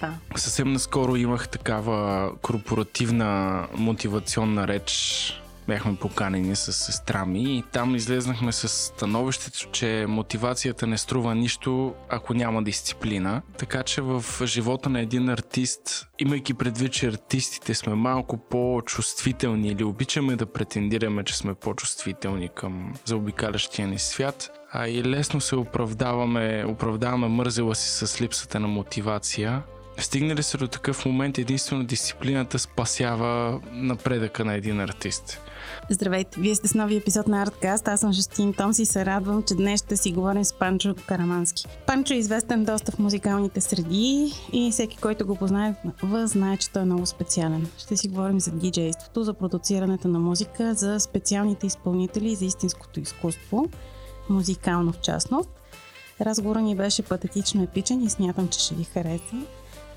това? Съвсем наскоро имах такава корпоративна мотивационна реч бяхме поканени с сестра ми и там излезнахме с становището, че мотивацията не струва нищо, ако няма дисциплина. Така че в живота на един артист, имайки предвид, че артистите сме малко по-чувствителни или обичаме да претендираме, че сме по-чувствителни към заобикалящия ни свят, а и лесно се оправдаваме, оправдаваме мързела си с липсата на мотивация, Стигнали се до такъв момент, единствено дисциплината спасява напредъка на един артист. Здравейте, вие сте с нови епизод на Artcast. Аз съм Жустин Томс и се радвам, че днес ще си говорим с Панчо Карамански. Панчо е известен доста в музикалните среди и всеки, който го познае, знае, че той е много специален. Ще си говорим за диджейството, за продуцирането на музика, за специалните изпълнители и за истинското изкуство, музикално в частност. Разговорът ни беше патетично епичен и смятам, че ще ви хареса.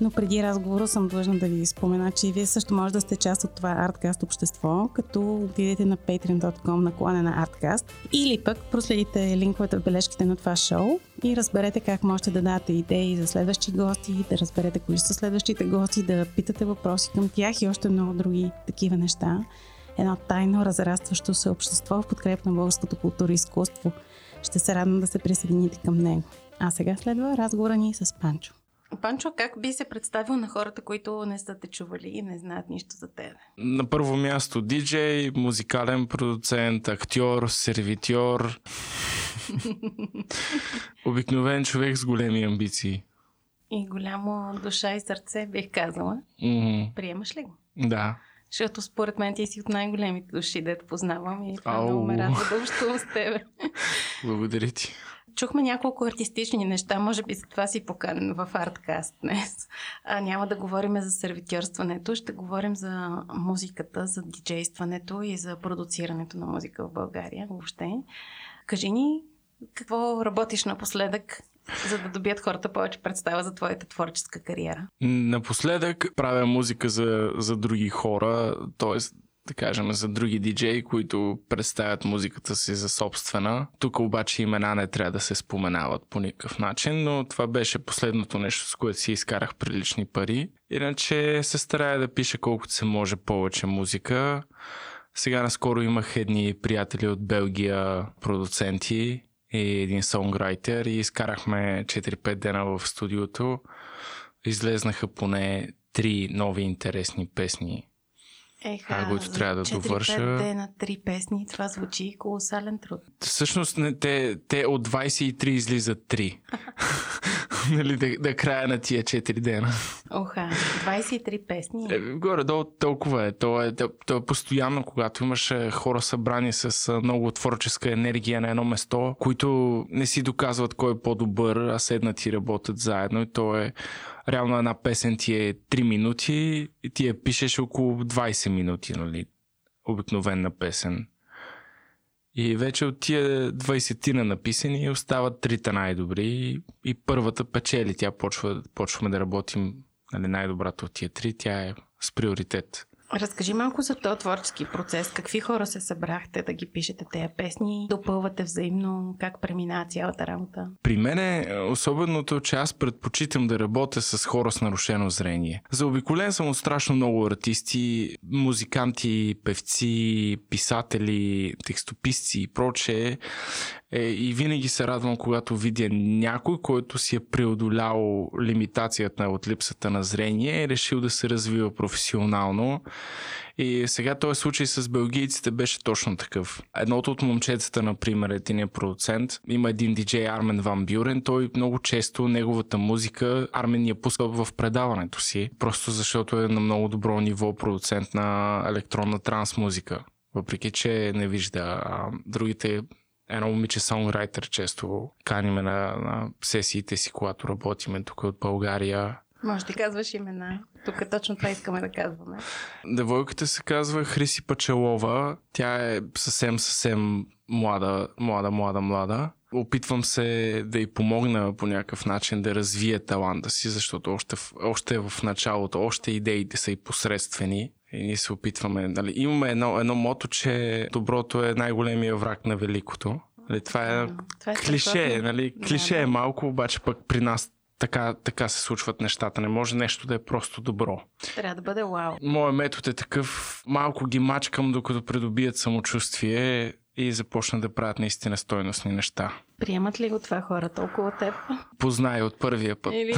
Но преди разговора съм длъжна да ви спомена, че и вие също може да сте част от това Artcast общество, като отидете на patreon.com наклоне на Artcast или пък проследите линковете в бележките на това шоу и разберете как можете да дадете идеи за следващи гости, да разберете кои са следващите гости, да питате въпроси към тях и още много други такива неща. Едно тайно разрастващо се общество в подкреп на българското култура и изкуство. Ще се радвам да се присъедините към него. А сега следва разговора ни с Панчо. Панчо, как би се представил на хората, които не са те чували и не знаят нищо за тебе? На първо място диджей, музикален продуцент, актьор, сервитьор. Обикновен човек с големи амбиции. И голямо душа и сърце, бих казала. Mm-hmm. Приемаш ли го? Да. Защото според мен ти си от най-големите души, дето познавам и това много ме радва да общувам с тебе. Благодаря ти. Чухме няколко артистични неща, може би за това си поканен в Арткаст днес. А, няма да говорим за сервитьорстването, ще говорим за музиката, за диджействането и за продуцирането на музика в България въобще. Кажи ни, какво работиш напоследък, за да добият хората повече представа за твоята творческа кариера? Напоследък правя музика за, за други хора, т.е да кажем, за други диджеи, които представят музиката си за собствена. Тук обаче имена не трябва да се споменават по никакъв начин, но това беше последното нещо, с което си изкарах прилични пари. Иначе се старая да пиша колкото се може повече музика. Сега наскоро имах едни приятели от Белгия, продуценти и един сонграйтер и изкарахме 4-5 дена в студиото. Излезнаха поне три нови интересни песни Еха, а, които трябва да 4, довърша. на три песни, това звучи колосален труд. Всъщност не, те, те от 23 излизат 3. нали, да, да края на тия 4 дена. Оха, 23 песни. Е, горе-долу толкова е. То, е. то е постоянно, когато имаш хора събрани с много творческа енергия на едно место, които не си доказват кой е по-добър, а седнат и работят заедно. И то е реално една песен ти е 3 минути и ти я пишеш около 20 минути, нали? Обикновена песен. И вече от тия 20 на написани остават трите най-добри и първата печели. Тя почва, почваме да работим нали, най-добрата от тия три. Тя е с приоритет. Разкажи малко за този творчески процес. Какви хора се събрахте да ги пишете тези песни? Допълвате взаимно? Как преминава цялата работа? При мен е особеното, че аз предпочитам да работя с хора с нарушено зрение. Заобиколен съм от страшно много артисти, музиканти, певци, писатели, текстописци и прочее. Е, и винаги се радвам, когато видя някой, който си е преодолял лимитацията от липсата на зрение и е решил да се развива професионално. И сега този случай с белгийците беше точно такъв. Едното от момчетата, например, един е продуцент. Има един диджей Армен Ван Бюрен. Той много често неговата музика Армен я пуска в предаването си, просто защото е на много добро ниво продуцент на електронна транс музика. Въпреки, че не вижда а, другите едно момиче сонграйтер често каниме на, на сесиите си, когато работиме тук от България. Може да казваш имена. Тук точно това искаме да казваме. Девойката се казва Хриси Пачелова. Тя е съвсем, съвсем млада, млада, млада, млада. Опитвам се да й помогна по някакъв начин да развие таланта си, защото още, още в началото, още идеите са и посредствени. И ние се опитваме. Нали, имаме едно, едно мото, че доброто е най-големия враг на великото. Нали, това е, това е клише, нали? Клише да, е малко, обаче пък при нас така, така се случват нещата. Не може нещо да е просто добро. Трябва да бъде вау. Моят метод е такъв, малко ги мачкам, докато придобият самочувствие и започнат да правят наистина стойностни неща. Приемат ли го това хората около теб? Познай от първия път. Или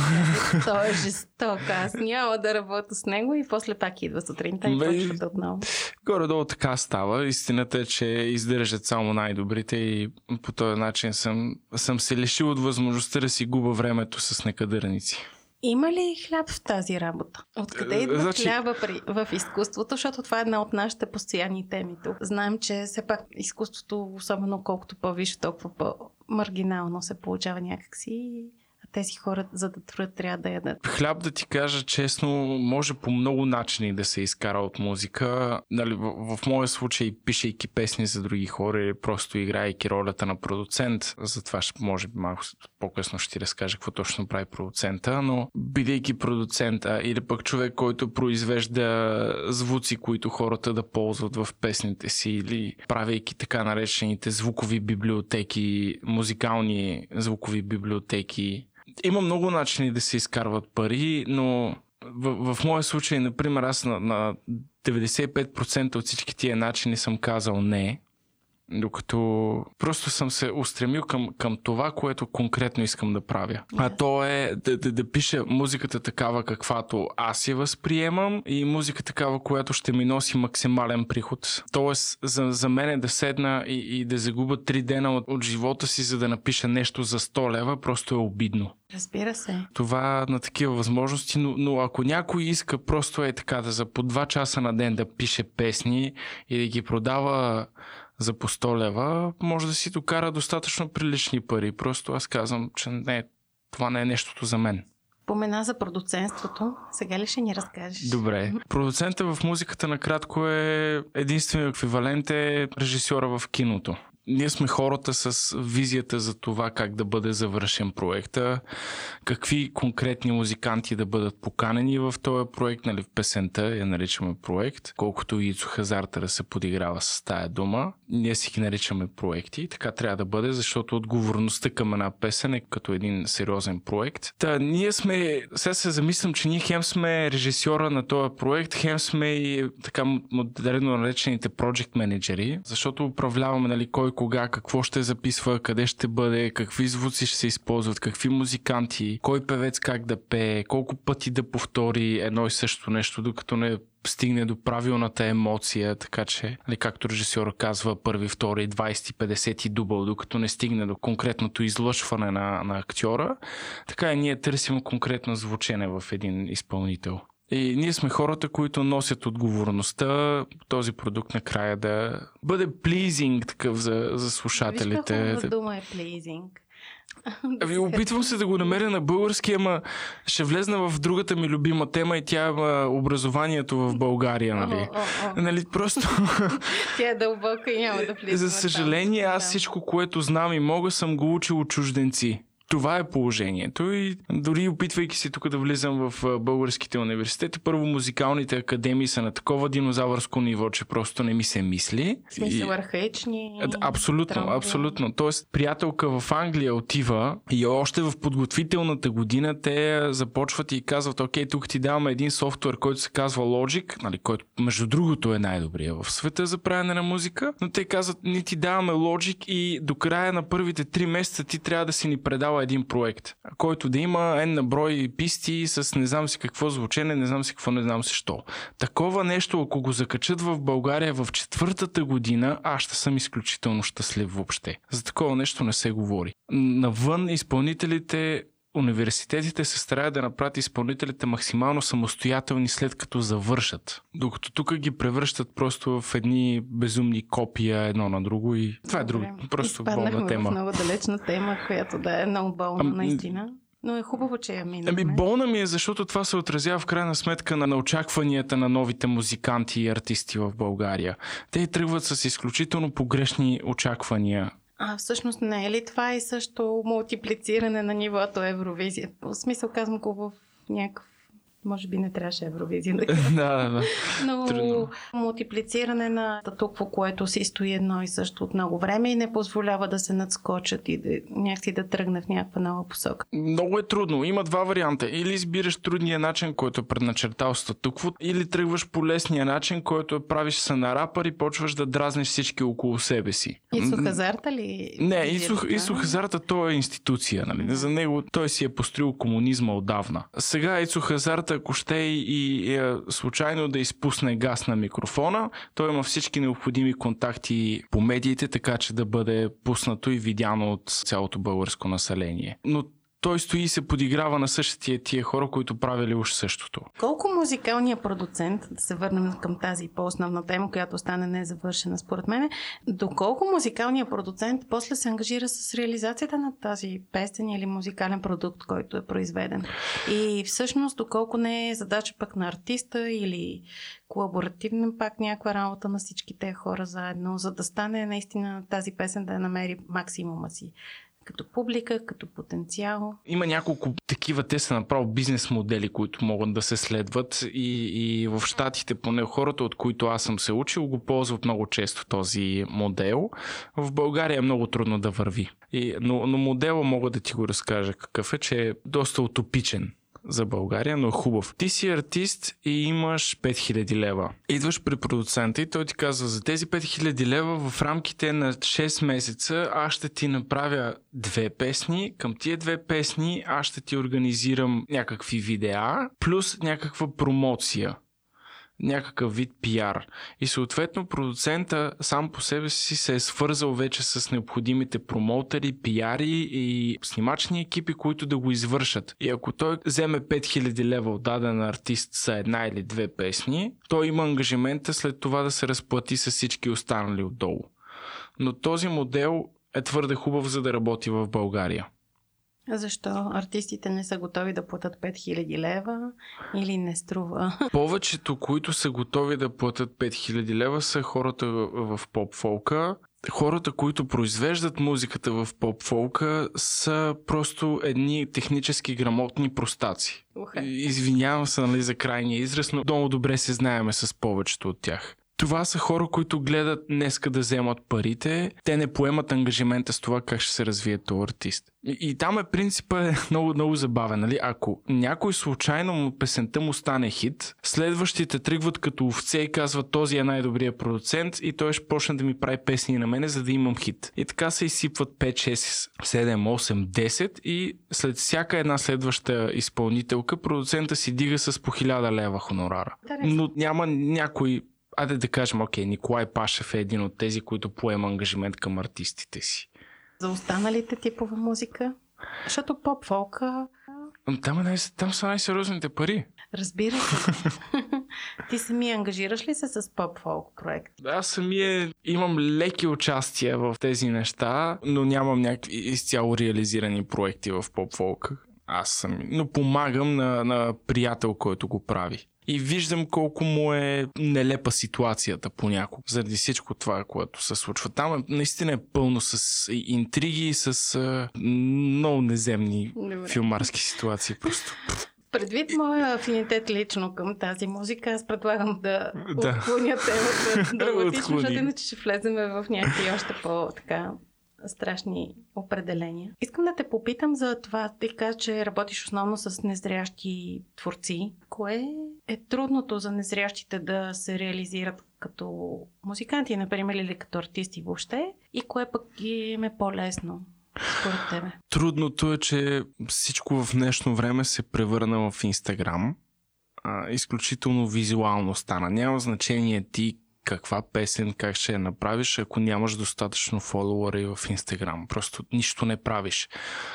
той е жесток, аз няма да работя с него и после пак идва сутринта и почват отново. Горе-долу така става. Истината е, че издържат само най-добрите и по този начин съм, съм се лишил от възможността да си губа времето с некадърници. Има ли хляб в тази работа? Откъде идва значи... хляба при, в изкуството? Защото това е една от нашите постоянни теми тук. Знаем, че все пак изкуството, особено колкото по-висше, толкова по-маргинално се получава някакси тези хора, за да творят, трябва да ядат? Хляб, да ти кажа честно, може по много начини да се изкара от музика. Нали, в, в моя случай, пишейки песни за други хора или просто играйки ролята на продуцент, затова ще, може би малко по-късно ще ти разкажа какво точно прави продуцента, но бидейки продуцента или пък човек, който произвежда звуци, които хората да ползват в песните си или правейки така наречените звукови библиотеки, музикални звукови библиотеки, има много начини да се изкарват пари, но в, в моя случай, например, аз на, на 95% от всички тия начини съм казал не. Докато просто съм се устремил към, към това, което конкретно искам да правя. А то е да, да, да пиша музиката такава, каквато аз я възприемам и музика такава, която ще ми носи максимален приход. Тоест, за, за мен е да седна и, и да загуба три дена от, от живота си, за да напиша нещо за 100 лева, просто е обидно. Разбира се. Това на такива възможности, но, но ако някой иска просто е така да за по 2 часа на ден да пише песни и да ги продава за по 100 лева, може да си докара достатъчно прилични пари. Просто аз казвам, че не, това не е нещото за мен. Помена за продуцентството. Сега ли ще ни разкажеш? Добре. Продуцента в музиката накратко е единствено еквивалент е режисьора в киното ние сме хората с визията за това как да бъде завършен проекта, какви конкретни музиканти да бъдат поканени в този проект, нали в песента я наричаме проект, колкото и Ицо да се подиграва с тая дума. Ние си ги наричаме проекти, така трябва да бъде, защото отговорността към една песен е като един сериозен проект. Та, ние сме, сега се замислям, че ние хем сме режисьора на този проект, хем сме и така модерно наречените project менеджери, защото управляваме нали, кой кога, какво ще записва, къде ще бъде, какви звуци ще се използват, какви музиканти, кой певец как да пее, колко пъти да повтори едно и също нещо, докато не стигне до правилната емоция, така че, нали, както режисьор казва, първи, втори, 20, 50 дубъл, докато не стигне до конкретното излъчване на, на актьора, така и ние търсим конкретно звучене в един изпълнител. И ние сме хората, които носят отговорността този продукт накрая да бъде плизинг такъв за, за слушателите. Виж дума е плизинг. Ами, опитвам се да го намеря на български, ама ще влезна в другата ми любима тема и тя е образованието в България, нали? О, о, о. нали просто... тя е дълбока и няма да влизаме За съжаление, аз всичко, което знам и мога, съм го учил от чужденци. Това е положението и дори опитвайки се тук да влизам в българските университети, първо музикалните академии са на такова динозавърско ниво, че просто не ми се мисли. В смисъл и... архаични. Абсолютно, травми. абсолютно. Тоест, приятелка в Англия отива и още в подготвителната година те започват и казват, окей, тук ти даваме един софтуер, който се казва Logic, нали, който между другото е най-добрия в света за правене на музика, но те казват, ние ти даваме Logic и до края на първите три месеца ти трябва да си ни предава един проект, който да има N на брой писти с не знам си какво звучене, не знам си какво, не знам си що. Такова нещо, ако го закачат в България в четвъртата година, аз ще съм изключително щастлив въобще. За такова нещо не се говори. Навън изпълнителите университетите се стараят да направят изпълнителите максимално самостоятелни след като завършат. Докато тук ги превръщат просто в едни безумни копия едно на друго и това е друго. Просто болна тема. в много далечна тема, която да е много болна а, наистина. Но е хубаво, че я минахме. Ами болна ми е, защото това се отразява в крайна сметка на, на очакванията на новите музиканти и артисти в България. Те тръгват с изключително погрешни очаквания а всъщност не е ли това и също мултиплициране на нивото Евровизия? В смисъл казвам го в някакъв Може би не трябваше Евровизия да да, да. Но Трудно. мултиплициране на статукво, което си стои едно и също от много време и не позволява да се надскочат и да, някакси да тръгне в някаква нова посока. Много е трудно. Има два варианта. Или избираш трудния начин, който е предначертал статукво, или тръгваш по лесния начин, който е правиш се на рапър и почваш да дразниш всички около себе си. Исо Хазарта ли? Не, визира Исо, това? Исо Хазарта той е институция. Нали? За него той си е построил комунизма отдавна. Сега Исо Ако ще и, и е, случайно да изпусне газ на микрофона, той има всички необходими контакти по медиите, така че да бъде пуснато и видяно от цялото българско население. Но той стои и се подиграва на същите тия хора, които правили уж същото. Колко музикалният продуцент, да се върнем към тази по-основна тема, която остане незавършена според мен, доколко музикалният продуцент после се ангажира с реализацията на тази песен или музикален продукт, който е произведен. И всъщност доколко не е задача пък на артиста или колаборативна пак някаква работа на всички тези хора заедно, за да стане наистина тази песен да намери максимума си. Като публика, като потенциал. Има няколко такива, те са направо бизнес модели, които могат да се следват и, и в Штатите, поне хората, от които аз съм се учил, го ползват много често този модел. В България е много трудно да върви. И, но, но модела мога да ти го разкажа какъв е, че е доста утопичен за България, но е хубав. Ти си артист и имаш 5000 лева. Идваш при продуцента и той ти казва, за тези 5000 лева в рамките на 6 месеца аз ще ти направя две песни. Към тия две песни аз ще ти организирам някакви видеа, плюс някаква промоция някакъв вид пиар. И съответно продуцента сам по себе си се е свързал вече с необходимите промоутери, пиари и снимачни екипи, които да го извършат. И ако той вземе 5000 лева от даден артист за една или две песни, той има ангажимента след това да се разплати с всички останали отдолу. Но този модел е твърде хубав за да работи в България. Защо артистите не са готови да платят 5000 лева или не струва? Повечето, които са готови да платят 5000 лева са хората в поп-фолка. Хората, които произвеждат музиката в поп-фолка са просто едни технически грамотни простаци. Уха. Извинявам се нали, за крайния израз, но много добре се знаеме с повечето от тях. Това са хора, които гледат днеска да вземат парите. Те не поемат ангажимента с това как ще се развие този артист. И, и там е принципа е много, много забавен. Нали? Ако някой случайно му песента му стане хит, следващите тръгват като овце и казват този е най-добрият продуцент и той ще почне да ми прави песни на мене, за да имам хит. И така се изсипват 5, 6, 7, 8, 10 и след всяка една следваща изпълнителка продуцента си дига с по 1000 лева хонорара. Но няма някой Айде да кажем, окей, Николай Пашев е един от тези, които поема ангажимент към артистите си. За останалите типове музика? Защото поп-фолка, Ам, Там, е най- там са най-сериозните пари. разбира се. Ти сами ангажираш ли се с поп-фолк проект? Аз самия имам леки участия в тези неща, но нямам някакви изцяло реализирани проекти в поп-фолк. Аз съм. Но помагам на, на приятел, който го прави. И виждам колко му е нелепа ситуацията понякога, заради всичко това, което се случва. Там е, наистина е пълно с интриги и с а, много неземни Добре. филмарски ситуации. Просто. Предвид моя афинитет лично към тази музика, аз предлагам да, Да. отклоня темата драматично, защото иначе ще влезем в някакви още по-така страшни определения. Искам да те попитам за това. Ти каза, че работиш основно с незрящи творци. Кое е трудното за незрящите да се реализират като музиканти, например, или като артисти въобще? И кое пък им е по-лесно, според тебе? Трудното е, че всичко в днешно време се превърна в Инстаграм. Изключително визуално стана. Няма значение ти каква песен, как ще я направиш, ако нямаш достатъчно фолуари в Инстаграм. Просто нищо не правиш.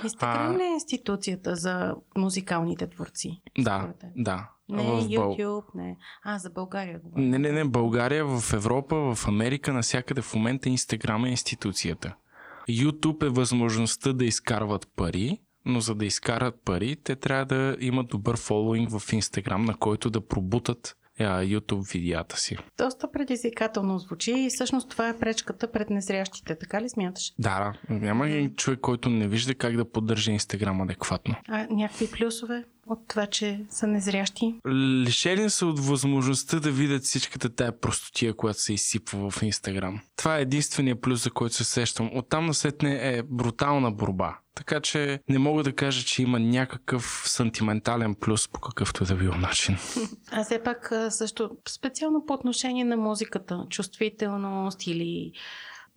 Инстаграм А- ли е институцията за музикалните творци? Да, да. Не, В Бъл- YouTube, не. А, за България говоря. Не, не, не. България, в Европа, в Америка, навсякъде в момента Инстаграм е институцията. YouTube е възможността да изкарват пари, но за да изкарат пари, те трябва да имат добър фолуинг в Инстаграм, на който да пробутат YouTube видеята си. Доста предизвикателно звучи и всъщност това е пречката пред незрящите, така ли смяташ? Да, да. Няма и човек, който не вижда как да поддържа Инстаграм адекватно. А някакви плюсове? от това, че са незрящи? Лишени са от възможността да видят всичката тая простотия, която се изсипва в Инстаграм. Това е единствения плюс, за който се сещам. Оттам насетне е брутална борба. Така че не мога да кажа, че има някакъв сантиментален плюс по какъвто да бил начин. А все пак също специално по отношение на музиката, чувствителност или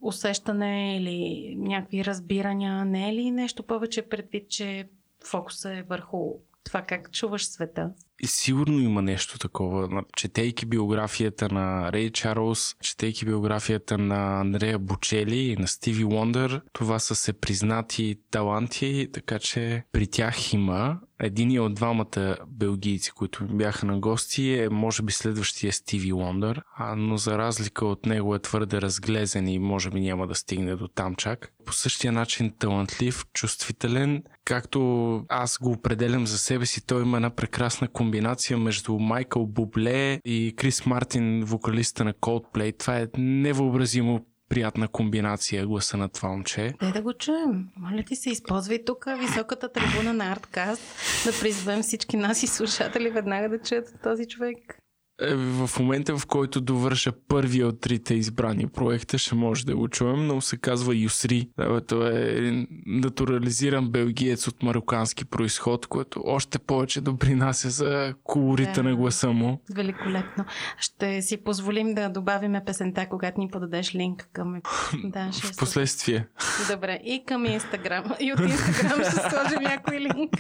усещане или някакви разбирания, не е ли нещо повече предвид, че фокуса е върху това как чуваш света. Сигурно има нещо такова. Четейки биографията на Рей Чарлз, четейки биографията на Андрея Бучели и на Стиви Уондър, това са се признати таланти, така че при тях има. Един от двамата белгийци, които бяха на гости, е може би следващия Стиви Уондър, но за разлика от него е твърде разглезен и може би няма да стигне до там чак. По същия начин талантлив, чувствителен, както аз го определям за себе си, той има една прекрасна комбинация между Майкъл Бубле и Крис Мартин, вокалиста на Coldplay. Това е невъобразимо приятна комбинация гласа на това момче. Дай да го чуем. Моля ти се, използвай тук високата трибуна на Арткаст да призвем всички нас и слушатели веднага да чуят този човек. Е, в момента, в който довърша първия от трите избрани проекта, ще може да го чуем, но се казва Юсри. Той е натурализиран белгиец от марокански происход, което още повече допринася за колорита да, на гласа му. Великолепно. Ще си позволим да добавиме песента, когато ни подадеш линк към... Да, ще в последствие. Добре. И към Инстаграм. И от Инстаграм ще сложим някой линк.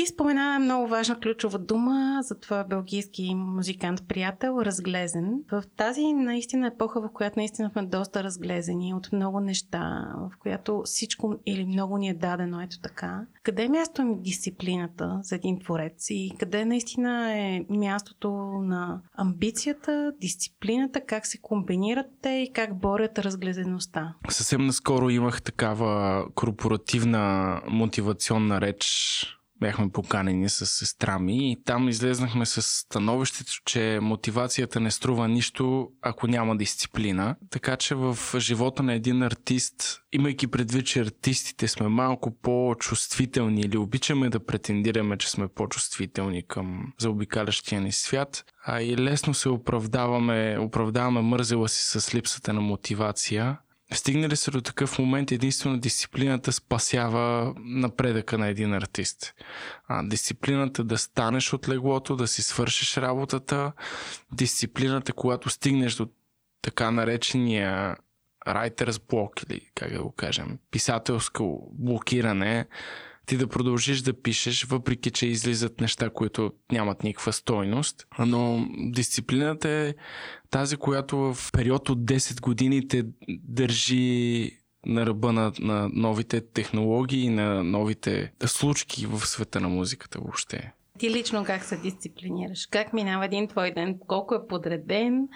Ти спомена много важна ключова дума за това белгийски музикант приятел, разглезен. В тази наистина епоха, в която наистина сме доста разглезени от много неща, в която всичко или много ни е дадено, ето така. Къде е място на дисциплината за един творец и къде наистина е мястото на амбицията, дисциплината, как се комбинират те и как борят разглезеността? Съвсем наскоро имах такава корпоративна мотивационна реч бяхме поканени с сестра ми и там излезнахме с становището, че мотивацията не струва нищо, ако няма дисциплина. Така че в живота на един артист, имайки предвид, че артистите сме малко по-чувствителни или обичаме да претендираме, че сме по-чувствителни към заобикалящия ни свят, а и лесно се оправдаваме, оправдаваме мързела си с липсата на мотивация, Стигнали се до такъв момент, единствено дисциплината спасява напредъка на един артист. А, дисциплината да станеш от леглото, да си свършиш работата, дисциплината, когато стигнеш до така наречения writer's block или как да го кажем, писателско блокиране, ти да продължиш да пишеш, въпреки че излизат неща, които нямат никаква стойност. Но дисциплината е тази, която в период от 10 години те държи на ръба на, на новите технологии, на новите случки в света на музиката въобще. Ти лично как се дисциплинираш? Как минава един твой ден? Колко е подреден?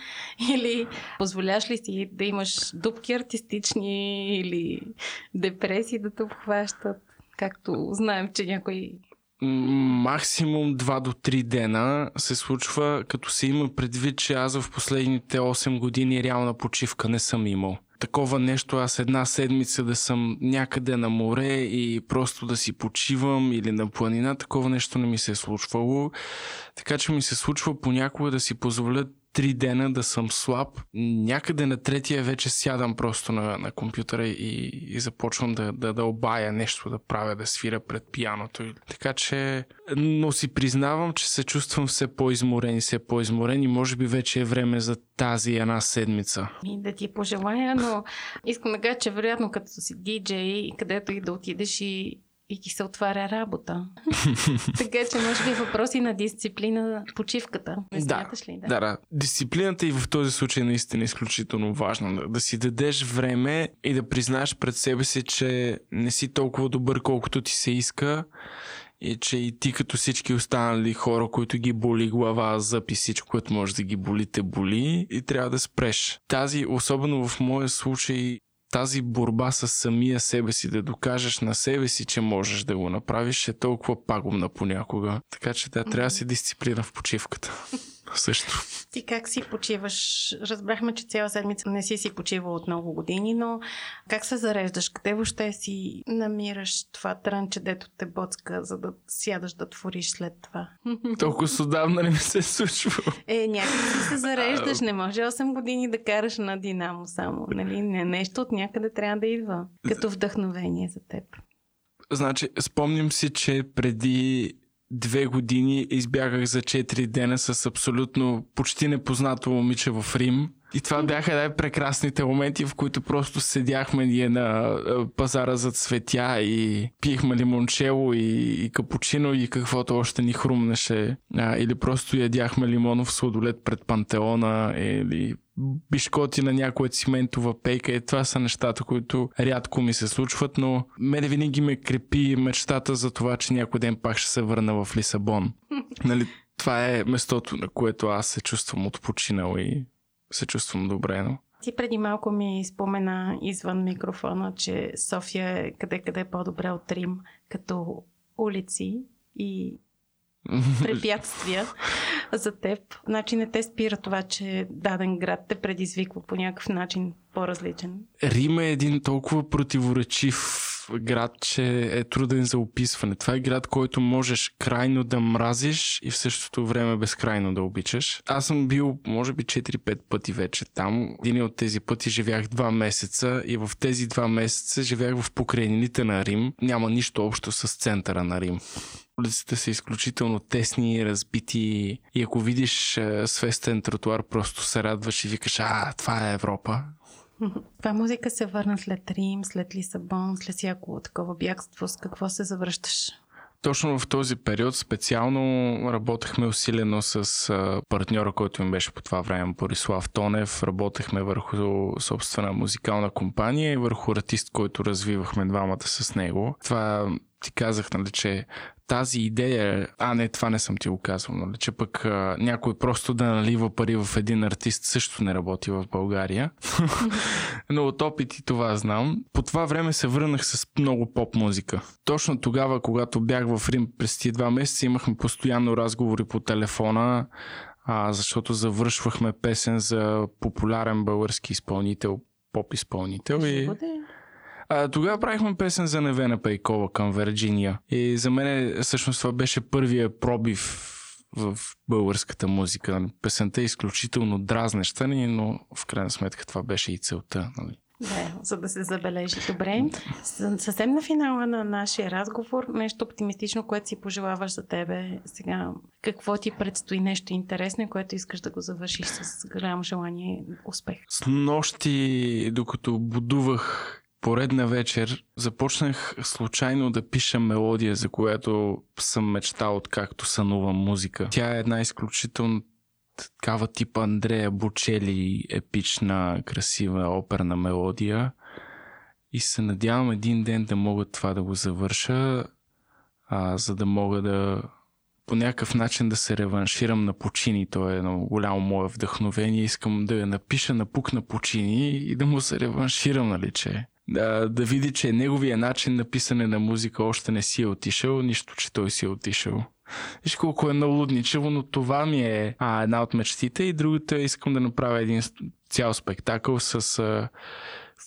Или позволяш ли си да имаш дупки артистични или депресии да те обхващат? Както знаем, че някой максимум 2 до 3 дена се случва, като се има предвид, че аз в последните 8 години реална почивка не съм имал. Такова нещо, аз една седмица да съм някъде на море и просто да си почивам или на планина, такова нещо не ми се е случвало. Така че ми се случва понякога да си позволя три дена да съм слаб. Някъде на третия вече сядам просто на, на компютъра и, и започвам да, да, да обая нещо, да правя, да свира пред пияното. Така че, но си признавам, че се чувствам все по-изморен и все по-изморен и може би вече е време за тази една седмица. И да ти пожелая, но искам да кажа, че вероятно като си диджей, където и да отидеш и и ти се отваря работа. така че, може би, въпроси на дисциплина, почивката. Не да, смяташ ли? Да? да, да. Дисциплината и в този случай наистина е изключително важна. Да, да си дадеш време и да признаеш пред себе си, че не си толкова добър, колкото ти се иска и че и ти като всички останали хора, които ги боли глава, запи всичко, което може да ги боли, те боли и трябва да спреш. Тази, особено в моя случай, тази борба с самия себе си, да докажеш на себе си, че можеш да го направиш, е толкова пагубна понякога. Така че да, трябва да си дисциплина в почивката. също. Ти как си почиваш? Разбрахме, че цяла седмица не си си почивал от много години, но как се зареждаш? Къде въобще си намираш това трънче, дето те боцка, за да сядаш да твориш след това? Толкова отдавна не ми се е случва. Е, някак си се зареждаш. Не може 8 години да караш на Динамо само. Нали? Не, нещо от някъде трябва да идва. Като вдъхновение за теб. Значи, спомням си, че преди две години избягах за 4 дена с абсолютно почти непознато момиче в Рим. И това бяха най-прекрасните моменти, в които просто седяхме ние на пазара за цветя и пихме лимончело и, и капучино и каквото още ни хрумнеше. А, или просто ядяхме лимонов сладолет пред пантеона или бишкоти на някоя циментова пейка. И това са нещата, които рядко ми се случват, но мене винаги ме крепи мечтата за това, че някой ден пак ще се върна в Лисабон. нали, това е местото, на което аз се чувствам отпочинал и се чувствам добре. Но... Ти преди малко ми спомена извън микрофона, че София е къде-къде по-добре от Рим, като улици и препятствия за теб. Значи не те спира това, че даден град те предизвиква по някакъв начин по-различен. Рим е един толкова противоречив град, че е труден за описване. Това е град, който можеш крайно да мразиш и в същото време безкрайно да обичаш. Аз съм бил, може би, 4-5 пъти вече там. Един от тези пъти живях 2 месеца и в тези 2 месеца живях в покрайнините на Рим. Няма нищо общо с центъра на Рим. Улиците са изключително тесни, разбити и ако видиш е, свестен тротуар, просто се радваш и викаш, а, това е Европа. Това музика се върна след Рим, след Лисабон, след всяко такова бягство. С какво се завръщаш? Точно в този период специално работехме усилено с партньора, който ми беше по това време, Борислав Тонев. Работехме върху собствена музикална компания и върху артист, който развивахме двамата с него. Това ти казах, нали, че тази идея, а не, това не съм ти го казвал, нали, че пък а, някой просто да налива пари в един артист също не работи в България. Но от опит и това знам. По това време се върнах с много поп музика. Точно тогава, когато бях в Рим през тези два месеца, имахме постоянно разговори по телефона, а, защото завършвахме песен за популярен български изпълнител, поп изпълнител. И... А, тогава правихме песен за Невена Пейкова към Вирджиния. И за мен всъщност това беше първия пробив в българската музика. Песента е изключително дразнеща ни, но в крайна сметка това беше и целта. Нали? Да, за да се забележи. Добре. Съвсем на финала на нашия разговор, нещо оптимистично, което си пожелаваш за тебе сега. Какво ти предстои нещо интересно, което искаш да го завършиш с голямо желание успех? С нощи, докато будувах поредна вечер започнах случайно да пиша мелодия, за която съм мечтал откакто сънувам музика. Тя е една изключително такава типа Андрея Бучели, епична, красива оперна мелодия. И се надявам един ден да мога това да го завърша, а, за да мога да по някакъв начин да се реванширам на почини. То е едно голямо мое вдъхновение. Искам да я напиша на пук на почини и да му се реванширам, нали, че да, да види, че неговия начин на писане на музика още не си е отишъл, нищо, че той си е отишъл. Виж колко е налудничево, но това ми е а, една от мечтите и другата искам да направя един цял спектакъл с а,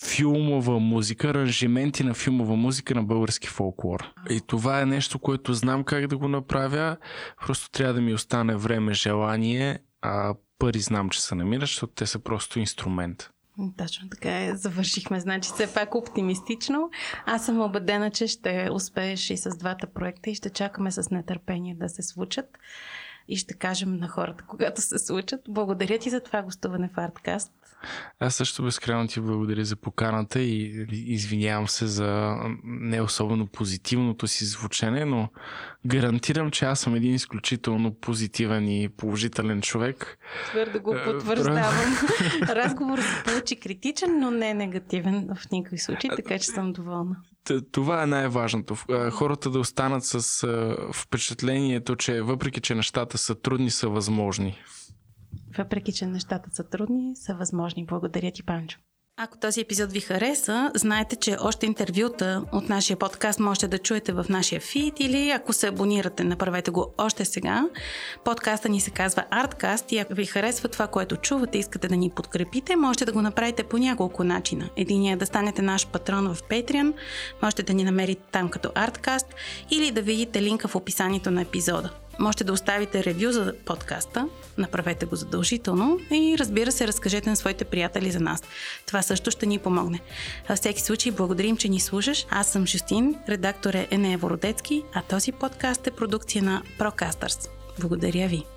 филмова музика, аранжименти на филмова музика на български фолклор. И това е нещо, което знам как да го направя, просто трябва да ми остане време, желание, а пари знам, че се намираш, защото те са просто инструмент. Точно така е. Завършихме, значи все пак оптимистично. Аз съм убедена, че ще успееш и с двата проекта и ще чакаме с нетърпение да се случат и ще кажем на хората, когато се случат. Благодаря ти за това гостуване в Арткаст. Аз също безкрайно ти благодаря за поканата и извинявам се за не особено позитивното си звучене, но гарантирам, че аз съм един изключително позитивен и положителен човек. Твърдо го е, потвърждавам. Разговор се получи критичен, но не негативен в никакъв случай, така че съм доволна. Това е най-важното. Хората да останат с впечатлението, че въпреки, че нещата са трудни, са възможни. Въпреки, че нещата са трудни, са възможни. Благодаря ти, Панчо. Ако този епизод ви хареса, знаете, че още интервюта от нашия подкаст можете да чуете в нашия фид или ако се абонирате, направете го още сега. Подкаста ни се казва Artcast и ако ви харесва това, което чувате, искате да ни подкрепите, можете да го направите по няколко начина. Единият е да станете наш патрон в Patreon, можете да ни намерите там като Artcast или да видите линка в описанието на епизода. Можете да оставите ревю за подкаста, направете го задължително и разбира се, разкажете на своите приятели за нас. Това също ще ни помогне. Във всеки случай, благодарим, че ни слушаш. Аз съм Жустин, редактор е Енея Вородецки, а този подкаст е продукция на Procasters. Благодаря ви!